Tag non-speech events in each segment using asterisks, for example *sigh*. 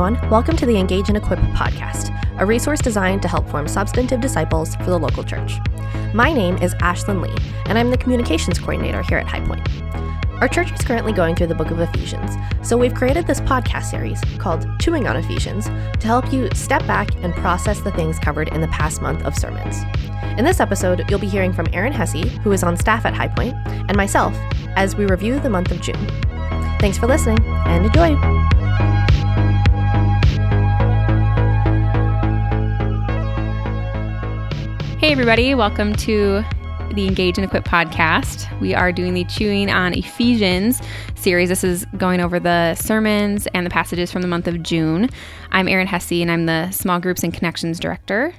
everyone. Welcome to the Engage and Equip podcast, a resource designed to help form substantive disciples for the local church. My name is Ashlyn Lee, and I'm the communications coordinator here at High Point. Our church is currently going through the book of Ephesians, so we've created this podcast series called Chewing on Ephesians to help you step back and process the things covered in the past month of sermons. In this episode, you'll be hearing from Erin Hesse, who is on staff at High Point, and myself as we review the month of June. Thanks for listening and enjoy! Hey, everybody, welcome to the Engage and Equip podcast. We are doing the Chewing on Ephesians series. This is going over the sermons and the passages from the month of June. I'm Erin Hesse, and I'm the Small Groups and Connections Director.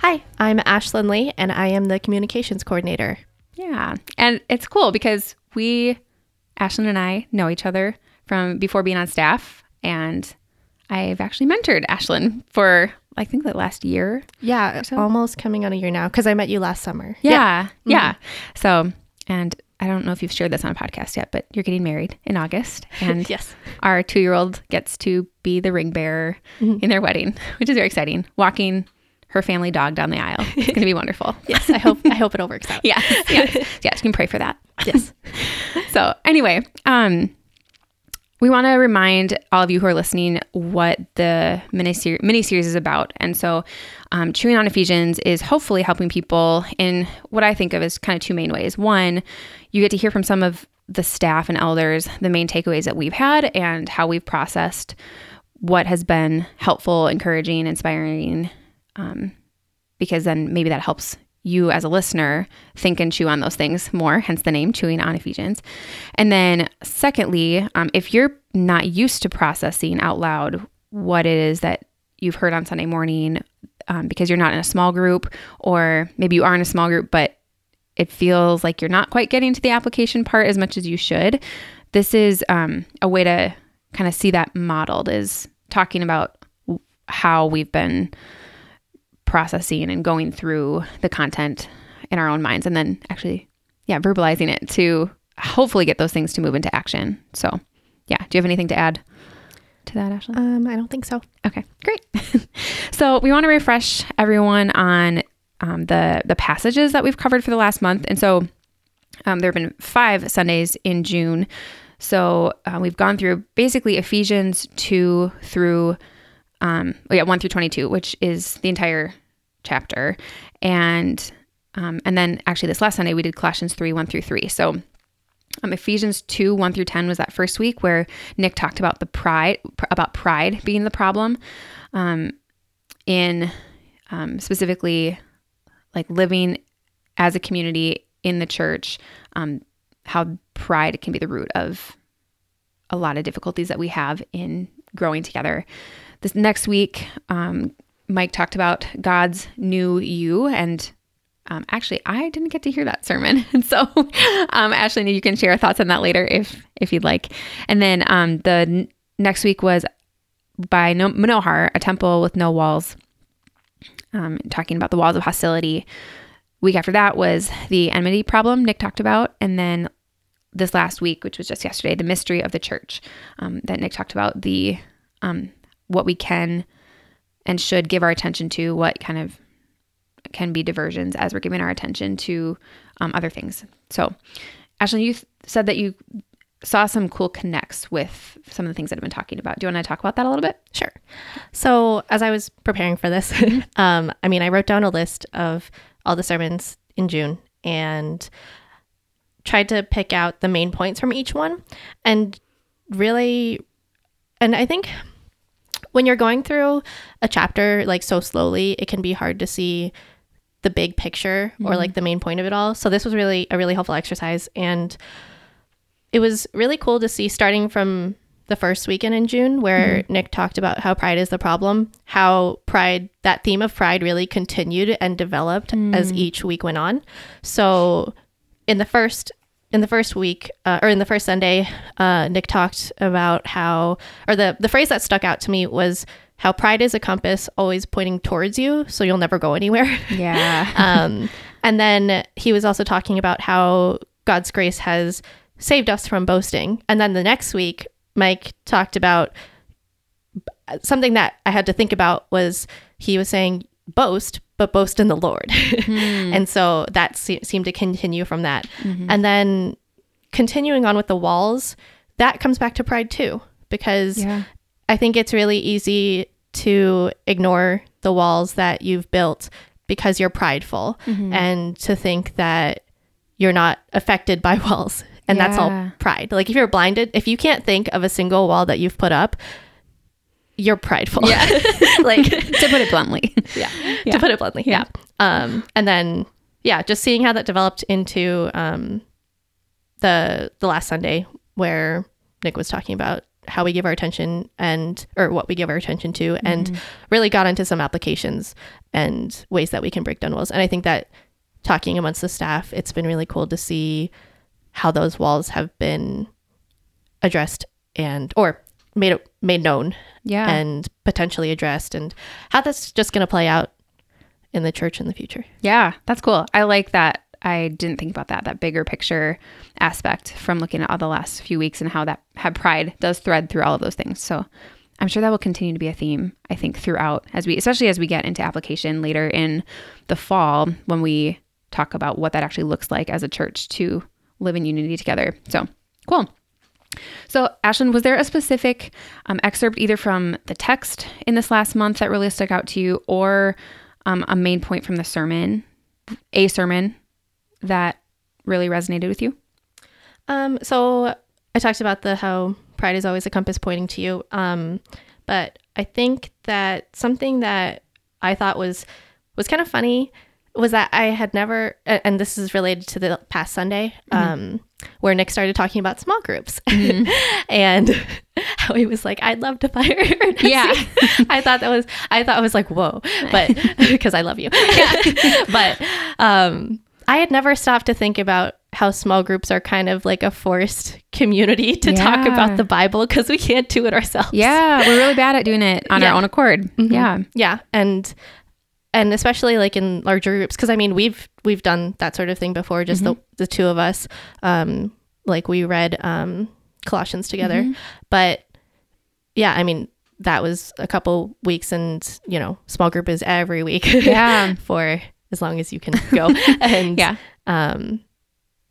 Hi, I'm Ashlyn Lee, and I am the communications coordinator. Yeah, and it's cool because we, Ashlyn and I, know each other from before being on staff, and I've actually mentored Ashlyn for I think that last year. Yeah, so. almost coming on a year now because I met you last summer. Yeah, yeah. Mm-hmm. yeah. So, and I don't know if you've shared this on a podcast yet, but you're getting married in August, *laughs* and yes, our two year old gets to be the ring bearer mm-hmm. in their wedding, which is very exciting. Walking her family dog down the aisle. It's going to be wonderful. *laughs* yes, I hope I hope it all works out. yeah, *laughs* yes, yes. You can pray for that. Yes. so anyway, um, we want to remind all of you who are listening what the mini series is about. And so, um, Chewing on Ephesians is hopefully helping people in what I think of as kind of two main ways. One, you get to hear from some of the staff and elders the main takeaways that we've had and how we've processed what has been helpful, encouraging, inspiring, um, because then maybe that helps you as a listener think and chew on those things more, hence the name Chewing on Ephesians. And then, secondly, um, if you're not used to processing out loud what it is that you've heard on Sunday morning um, because you're not in a small group, or maybe you are in a small group, but it feels like you're not quite getting to the application part as much as you should, this is um, a way to kind of see that modeled, is talking about how we've been processing and going through the content in our own minds and then actually, yeah, verbalizing it to hopefully get those things to move into action. So, yeah. Do you have anything to add to that, Ashley? Um, I don't think so. Okay, great. *laughs* so we want to refresh everyone on um, the the passages that we've covered for the last month, and so um, there have been five Sundays in June. So uh, we've gone through basically Ephesians two through um, yeah, one through twenty-two, which is the entire chapter, and um, and then actually this last Sunday we did Colossians three one through three. So um, Ephesians 2, 1 through 10 was that first week where Nick talked about the pride, pr- about pride being the problem um, in um, specifically like living as a community in the church, um, how pride can be the root of a lot of difficulties that we have in growing together. This next week, um, Mike talked about God's new you. And um, actually, I didn't get to hear that sermon. *laughs* And so, um, Ashley, you can share thoughts on that later if if you'd like. And then um, the n- next week was by no- Manohar, A Temple with No Walls, um, talking about the walls of hostility. Week after that was the enmity problem Nick talked about. And then this last week, which was just yesterday, the mystery of the church um, that Nick talked about, the um, what we can and should give our attention to, what kind of can be diversions as we're giving our attention to um, other things. So, Ashley, you th- said that you saw some cool connects with some of the things that I've been talking about. Do you want to talk about that a little bit? Sure. So, as I was preparing for this, *laughs* um, I mean, I wrote down a list of all the sermons in June and tried to pick out the main points from each one and really, and I think when you're going through a chapter like so slowly, it can be hard to see the big picture mm-hmm. or like the main point of it all. So this was really a really helpful exercise and it was really cool to see starting from the first weekend in June where mm-hmm. Nick talked about how pride is the problem, how pride that theme of pride really continued and developed mm. as each week went on. So in the first in the first week uh, or in the first Sunday, uh, Nick talked about how, or the, the phrase that stuck out to me was how pride is a compass always pointing towards you, so you'll never go anywhere. *laughs* Yeah. um, and then he was also talking about how God's grace has saved us from boasting. And then the next week, Mike talked about something that I had to think about was he was saying boast, but boast in the Lord. Hmm. *laughs* and so that se- seemed to continue from that. Mm-hmm. And then continuing on with the walls, that comes back to pride too, because Yeah. I think it's really easy to ignore the walls that you've built because you're prideful mm-hmm. and to think that you're not affected by *laughs* walls. And that's all pride. Like if you're blinded, if you can't think of a single wall that you've put up, you're prideful. Yeah. *laughs* *laughs* like *laughs* to put it bluntly. yeah, Yeah. to put it bluntly. Yeah. Um, and then yeah, just seeing how that developed into um, the the last Sunday where Nick was talking about how we give our attention and or what we give our attention to, and really got into some applications and ways that we can break down walls. And I think that talking amongst the staff, it's been really cool to see how those walls have been addressed and or made made known Yeah. and potentially addressed and how that's just going to play out in the church in the future. Yeah, that's cool. I like that. I didn't think about that, that bigger picture aspect from looking at all the last few weeks and how that had pride does thread through all of those things. So I'm sure that will continue to be a theme, I think, throughout as we, especially as we get into application later in the fall when we talk about what that actually looks like as a church to live in unity together. So cool. So, Ashlyn, was there a specific um, excerpt either from the text in this last month that really stuck out to you, or um, a main point from the sermon, a sermon that really resonated with you? Um, so I talked about the how pride is always a compass pointing to you. Um, but I think that something that I thought was was kind of funny was that I had never, and this is related to the past Sunday, um, where Nick started talking about small groups, *laughs* and *laughs* how he was like, "I'd love to fire." her. *laughs* Yeah. I thought that was, I thought I was like, "Whoa," but because I love you, but um, I had never stopped to think about how small groups are kind of like a forced community to talk about the Bible because we can't do it ourselves. Yeah, we're really bad at doing it on Yeah. our own accord. Yeah. yeah and and especially like in larger groups because i mean we've we've done that sort of thing before just the, the two of us. Um like we read um colossians together. But yeah i mean that was a couple weeks and you know small group is every week *laughs* Yeah. for as long as you can go. *laughs* And Yeah. um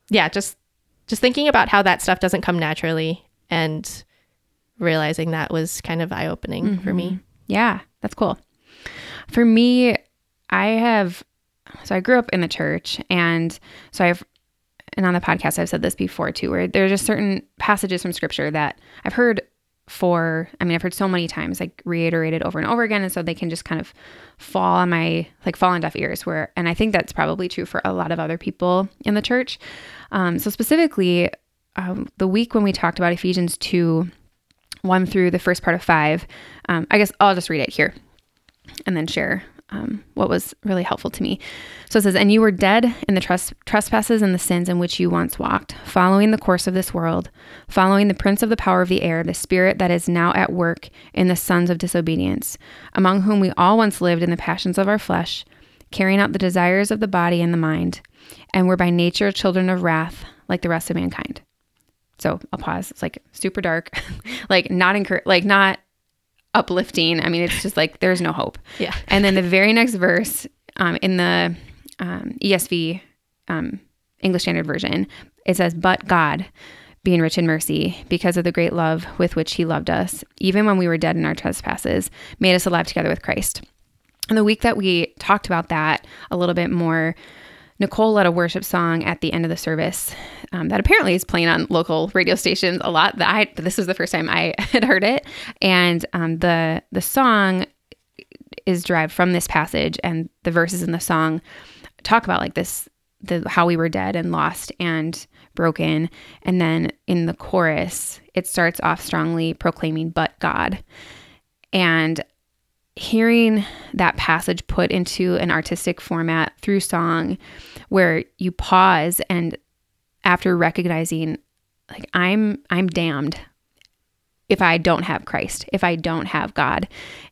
yeah just just thinking about how that stuff doesn't come naturally and realizing that was kind of eye-opening for me. Yeah, that's cool. For me, I have so I grew up in the church and so I've and on the podcast I've said this before too where there are just certain passages from scripture that I've heard for I mean I've heard so many times like reiterated over and over again and so they can just kind of fall on my like fall on deaf ears where and I think that's probably true for a lot of other people in the church. Um, so specifically um, the week when we talked about Ephesians 2 1 through the first part of 5 um, I guess I'll just read it here and then share um, what was really helpful to me. So it says, And you were dead in the tres- trespasses and the sins in which you once walked, following the course of this world, following the prince of the power of the air, the spirit that is now at work in the sons of disobedience, among whom we all once lived in the passions of our flesh, carrying out the desires of the body and the mind, and were by nature children of wrath like the rest of mankind. So I'll pause. It's like super dark, *laughs* like not encour- like not uplifting. I mean, it's just like there's no hope. Yeah. And then the very next verse um, in the um, ESV um, English Standard Version, it says, "But God." Being rich in mercy, because of the great love with which He loved us, even when we were dead in our trespasses, made us alive together with Christ. And the week that we talked about that a little bit more, Nicole led a worship song at the end of the service um, that apparently is playing on local radio stations a lot. That I this was the first time I *laughs* had heard it, and um, the the song is derived from this passage, and the verses in the song talk about like this the how we were dead and lost and broken, and then in the chorus it starts off strongly proclaiming "But God," and hearing that passage put into an artistic format through song where you pause and after recognizing like I'm I'm damned if I don't have Christ, if I don't have God.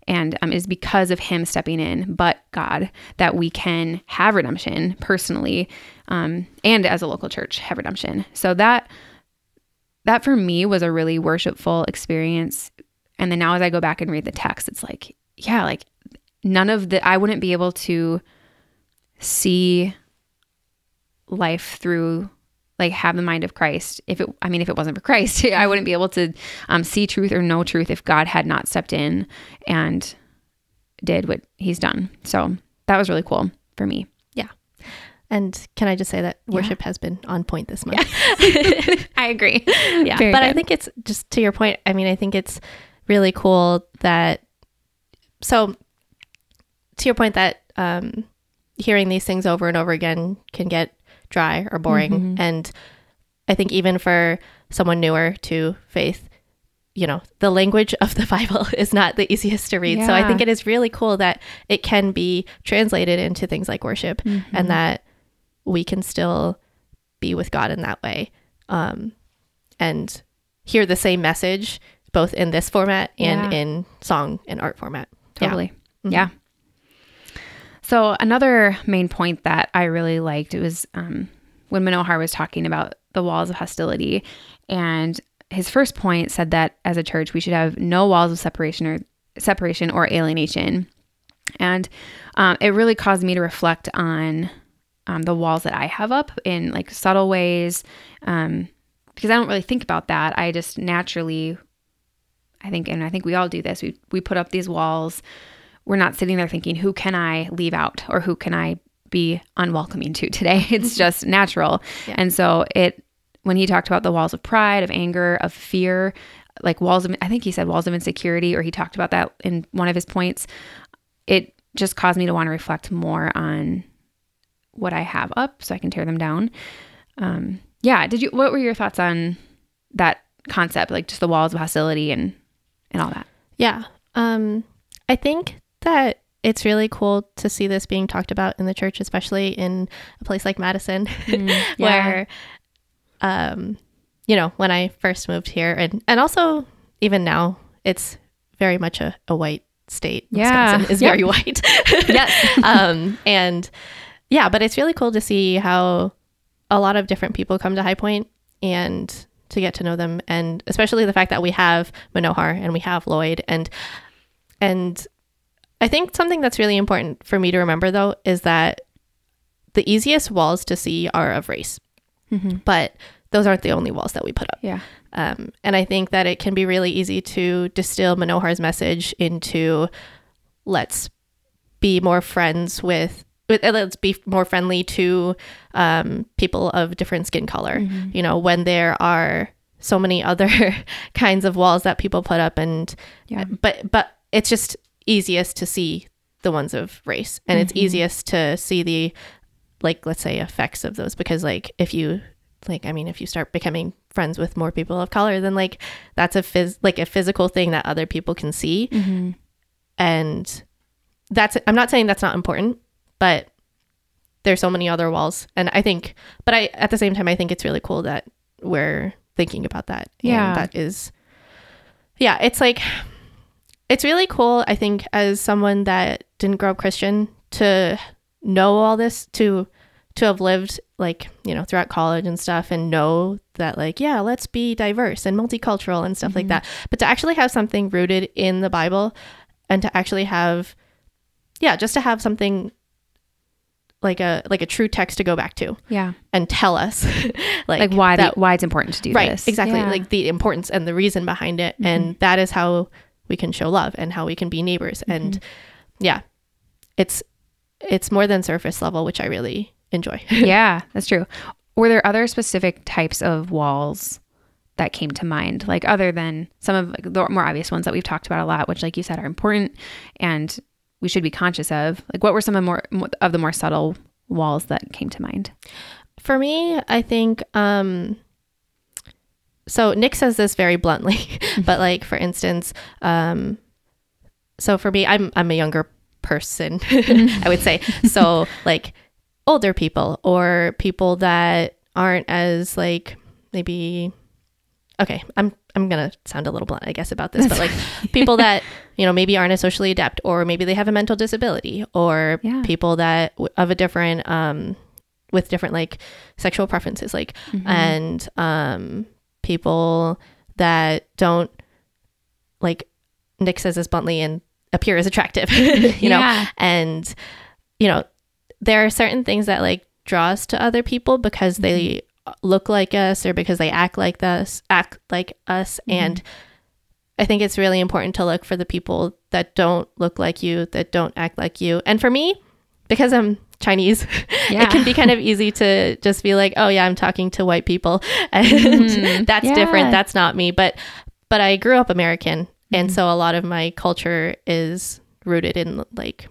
And um, is because of Him stepping in, but God, that we can have redemption personally um, and as a local church have redemption. So that that for me was a really worshipful experience And then now as I go back and read the text, it's like, yeah, like none of the, I wouldn't be able to see life through like have the mind of Christ. If it, I mean, if it wasn't for Christ, *laughs* I wouldn't be able to um, see truth or know truth if God had not stepped in and did what He's done. So that was really cool for me. Yeah. And can I just say that worship has been on point this month? *laughs* *laughs* I agree. yeah. Very but I think it's just to your point. I mean, I think it's really cool that, so to your point that um, hearing these things over and over again can get dry or boring. Mm-hmm. And I think even for someone newer to faith, you know, the language of the *laughs* Bible is not the easiest to read. So I think it is really cool that it can be translated into things like worship Mm-hmm. and that we can still be with God in that way um, and hear the same message both in this format and Yeah. in song and art format. Yeah. Totally. Mhm. Yeah. So another main point that I really liked it was um, when Manohar was talking about the walls of hostility, and his first point said that as a church we should have no walls of separation or separation or alienation, and um, it really caused me to reflect on um, the walls that I have up in like subtle ways, um, because I don't really think about that. I just naturally I think, and I think we all do this. We we put up these walls. We're not sitting there thinking, who can I leave out or who can I be unwelcoming to today? *laughs* It's just natural. Yeah. And so it when he talked about the walls of pride, of anger, of fear, like walls of I think he said walls of insecurity, or he talked about that in one of his points. It just caused me to want to reflect more on what I have up so I can tear them down. Um, yeah. Did you? What were your thoughts on that concept, like just the walls of hostility and and all that? Yeah. Um, I think that it's really cool to see this being talked about in the church, especially in a place like Madison, *laughs* where, um, you know, when I first moved here, and and also even now, it's very much a, a white state. Yeah. Wisconsin is Yep. very *laughs* white. Yes. *laughs* um, and yeah, but it's really cool to see how a lot of different people come to High Point and to get to know them, and especially the fact that we have Manohar and we have Lloyd, and and I think something that's really important for me to remember though is that the easiest walls to see are of race, Mhm. but those aren't the only walls that we put up. Yeah. Um, and I think that it can be really easy to distill Manohar's message into let's be more friends with, let's be more friendly to um, people of different skin color. You know, when there are so many other *laughs* kinds of walls that people put up, and Yeah. but but it's just easiest to see the ones of race, and it's easiest to see the like let's say effects of those because like if you like i mean if you start becoming friends with more people of color then like that's a phys like a physical thing that other people can see Mm-hmm. and that's i'm not saying that's not important but there's so many other walls. And i think but i at the same time i think it's really cool that we're thinking about that. And Yeah. that is yeah it's like it's really cool i think as someone that didn't grow up christian to know all this to to have lived like you know throughout college and stuff and know that like yeah let's be diverse and multicultural and stuff like mm-hmm. that. But to actually have something rooted in the bible and to actually have yeah just to have something like a like a true text to go back to Yeah. and tell us *laughs* like, Like, why that the, why it's important to do right this. exactly Yeah. Mm-hmm. like the importance and the reason behind it and that is how we can show love and how we can be neighbors and Mm-hmm. yeah it's it's more than surface level which i really enjoy *laughs* yeah, that's true. Were there other specific types of walls that came to mind, like other than some of like, the more obvious ones that we've talked about a lot, which, like you said, are important and we should be conscious of? Like, what were some of more of the more subtle walls that came to mind? for me i think um so nick says this very bluntly *laughs* but like for instance um so for me i'm i'm a younger person *laughs* i would say so like older people or people that aren't as like maybe okay i'm i'm gonna sound a little blunt i guess about this but like people that *laughs* you know maybe aren't as socially adept or maybe they have a mental disability or Yeah. people that w- of a different um with different like sexual preferences like and um people that don't like Nick says this bluntly and appear as attractive, *laughs* you know, *laughs* Yeah. and you know, there are certain things that like draw us to other people because they look like us or because they act like us, act like us, mm-hmm. and I think it's really important to look for the people that don't look like you, that don't act like you. And for me, because I'm Chinese, Yeah. *laughs* it can be kind of easy to just be like, "Oh yeah, I'm talking to white people," *laughs* and Mhm. *laughs* that's Yeah. different. That's not me. But but I grew up American, and mm-hmm. so a lot of my culture is rooted in like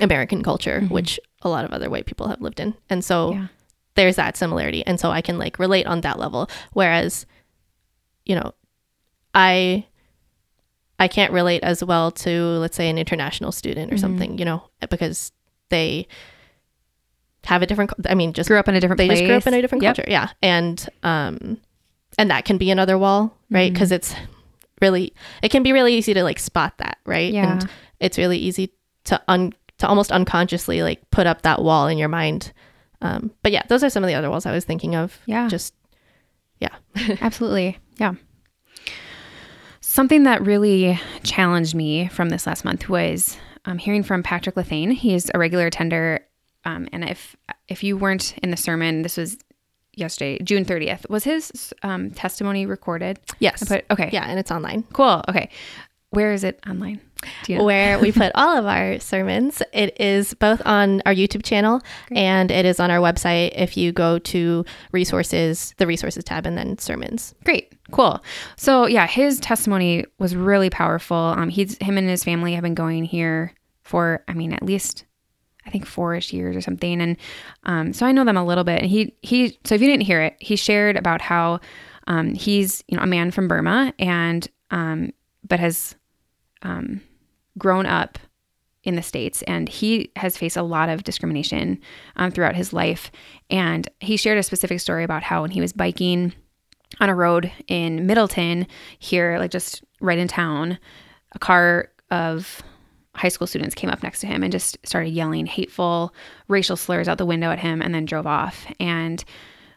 American culture, mm-hmm. which a lot of other white people have lived in, and so Yeah. There's that similarity, and so I can like relate on that level. Whereas, you know, I I can't relate as well to let's say an international student or something, you know, because they have a different. I mean, just grew up in a different they place. just grew up in a different Yep. culture yeah and um and that can be another wall right Mm-hmm. because it's really it can be really easy to like spot that right Yeah. and it's really easy to un to almost unconsciously like put up that wall in your mind um but yeah those are some of the other walls i was thinking of Yeah. just yeah *laughs* Absolutely. Yeah. Something that really challenged me from this last month was um, hearing from Patrick Lethane. He's a regular attender. Um, and if if you weren't in the sermon, this was yesterday, June 30th. Was his um, testimony recorded? yes put, okay. yeah and it's online Cool. Okay. Where is it online? You know? where we put all of our sermons. It is both on our YouTube channel and it is on our website. If you go to resources, the resources tab, and then sermons. Great, cool. So yeah, his testimony was really powerful. Um, he's him and his family have been going here for, I mean, at least I think four-ish years or something, and um, so I know them a little bit. And he he, so if you didn't hear it, he shared about how um, he's you know a man from Burma and um, but has um, grown up in the states and he has faced a lot of discrimination um, throughout his life. And he shared a specific story about how when he was biking on a road in middleton here like just right in town a car of high school students came up next to him and just started yelling hateful racial slurs out the window at him and then drove off. And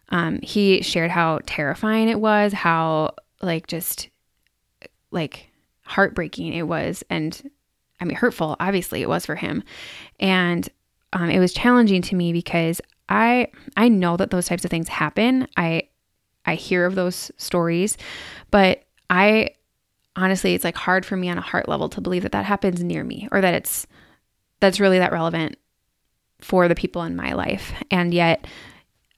um, he shared how terrifying it was how like just like heartbreaking it was and I mean hurtful obviously it was for him. And um, it was challenging to me because I I know that those types of things happen. I I hear of those stories but I honestly it's like hard for me on a heart level to believe that that happens near me or that it's that's really that relevant for the people in my life. And yet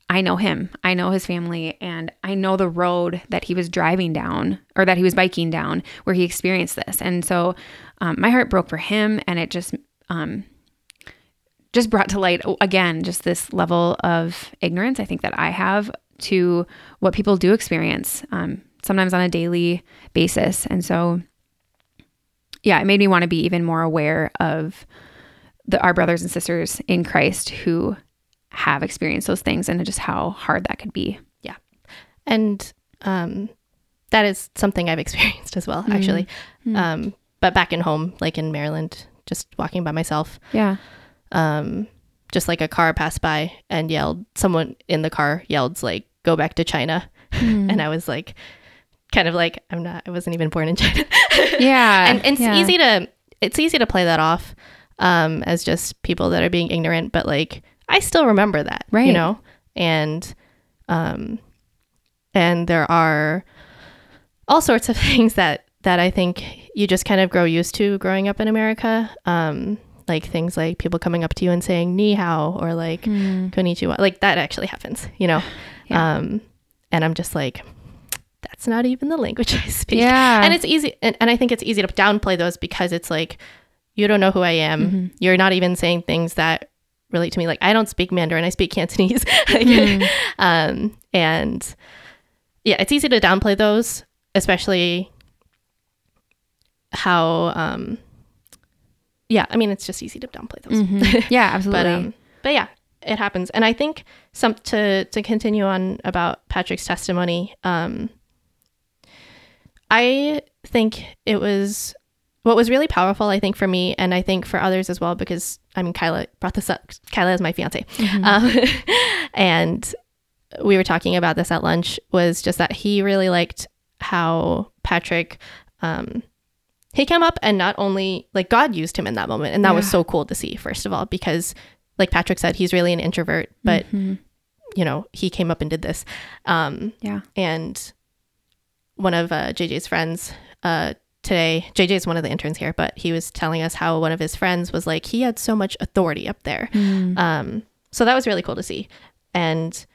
I know him. I know his family and I know the road that he was driving down or that he was biking down where he experienced this. And so um, my heart broke for him and it just um, just brought to light again just this level of ignorance I think that I have to what people do experience um, sometimes on a daily basis. And so yeah, it made me want to be even more aware of the our brothers and sisters in Christ who have experienced those things and just how hard that could be. Yeah. And um, that is something I've *laughs* experienced as well, actually. Mm. Um, but back in home, like in Maryland, just walking by myself, Yeah. um, just like a car passed by and yelled. Someone in the car yelled like, "Go back to China," Mm. *laughs* and I was like, kind of like, I'm not. I wasn't even born in *laughs* China. Yeah. and, and it's yeah. easy to it's easy to play that off um, as just people that are being ignorant, but like I still remember that, Right. You know, and um, and there are all sorts of *laughs* things that that I think you just kind of grow used to growing up in America. Um, like things like people coming up to you and saying ni hao or like Mm. konnichiwa, like that actually happens, you know. *sighs* Yeah. Um, and I'm just like, that's not even the language I speak *laughs* Yeah. and it's easy and, and i think it's easy to downplay those because it's like you don't know who i am Mm-hmm. you're not even saying things that relate to me like i don't speak mandarin i speak cantonese *laughs* Like, Mm-hmm. um and yeah it's easy to downplay those especially how um yeah i mean it's just easy to downplay those Mhm. *laughs* Yeah, absolutely. but um but yeah it happens and i think some to to continue on about patrick's testimony um i think it was what was really powerful i think for me and i think for others as well because i mean kyla brought this up kyla is my fiance um, *laughs* and we were talking about this at lunch was just that he really liked how patrick um he came up and not only like God used him in that moment, and that was so cool to see. First of all, because like Patrick said, he's really an introvert, but Mhm. you know he came up and did this. Um, yeah. and one of uh, JJ's friends uh, today, JJ is one of the interns here, but he was telling us how one of his friends was like he had so much authority up there. Mm. Um, so that was really cool to see. And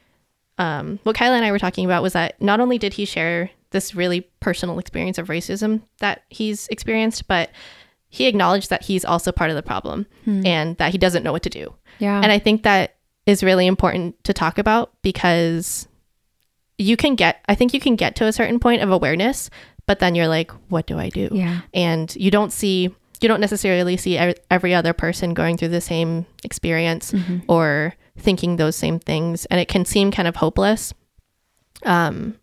um, what Kyla and I were talking about was that not only did he share this really personal experience of racism that he's experienced, but he acknowledged that he's also part of the problem Hmm. and that he doesn't know what to do. yeah. And I think that is really important to talk about because you can get, I think you can get to a certain point of awareness, but then you're like, what do I do? yeah. And you don't see, you don't necessarily see every other person going through the same experience Mhm. or thinking those same things. And it can seem kind of hopeless. Um,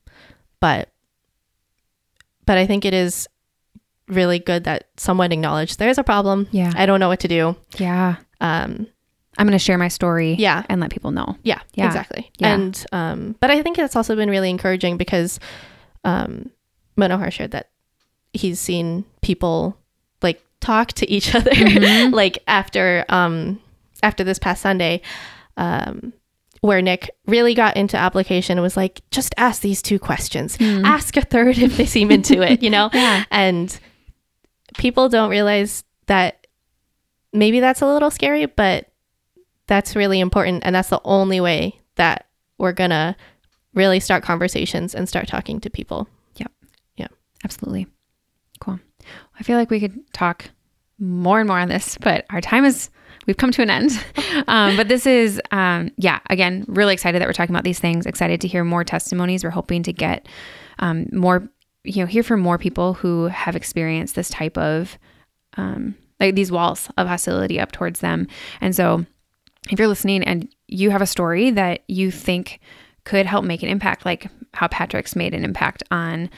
but, but I think it is really good that someone acknowledged there's a problem. Yeah. I don't know what to do. Yeah. Um, I'm going to share my story yeah. and let people know. Yeah, Yeah. exactly. Yeah. And um, but I think it's also been really encouraging because um, Manohar shared that he's seen people like talk to each *laughs* other Mhm. like after um after this past Sunday, um, where Nick really got into application and was like, just ask these two questions. Mm. Ask a third if they seem into it, you know? *laughs* Yeah. And people don't realize that maybe that's a little scary, but that's really important. And that's the only way that we're going to really start conversations and start talking to people. Absolutely. Cool. I feel like we could talk more and more on this, but our time is, we've come to an end. *laughs* Um, but this is, um, yeah, again, really excited that we're talking about these things, excited to hear more testimonies. We're hoping to get um, more, you know, hear from more people who have experienced this type of, um, like these walls of hostility up towards them. And so if you're listening and you have a story that you think could help make an impact, like how Patrick's made an impact on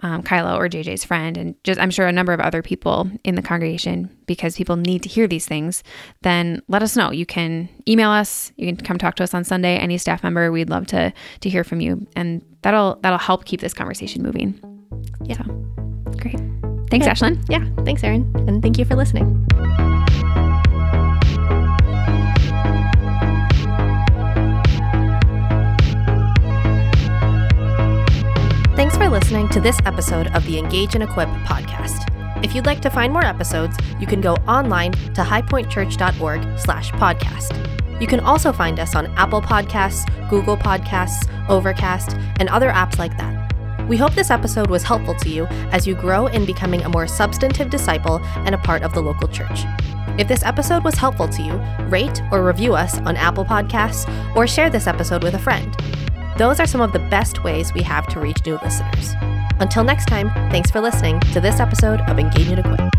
um, Kyla or JJ's friend, and just I'm sure a number of other people in the congregation, because people need to hear these things, then let us know. You can email us. You can come talk to us on Sunday. Any staff member, we'd love to to hear from you, and that'll that'll help keep this conversation moving. Yeah. So, great. Thanks, Yeah. Ashlyn. Yeah. Thanks, Erin. And thank you for listening. For listening to this episode of the Engage and Equip podcast. If you'd like to find more episodes, you can go online to highpointchurch.org slash podcast. You can also find us on Apple Podcasts, Google Podcasts, Overcast, and other apps like that. We hope this episode was helpful to you as you grow in becoming a more substantive disciple and a part of the local church. If this episode was helpful to you, rate or review us on Apple Podcasts or share this episode with a friend. Those are some of the best ways we have to reach new listeners. Until next time, thanks for listening to this episode of Engage and Equip.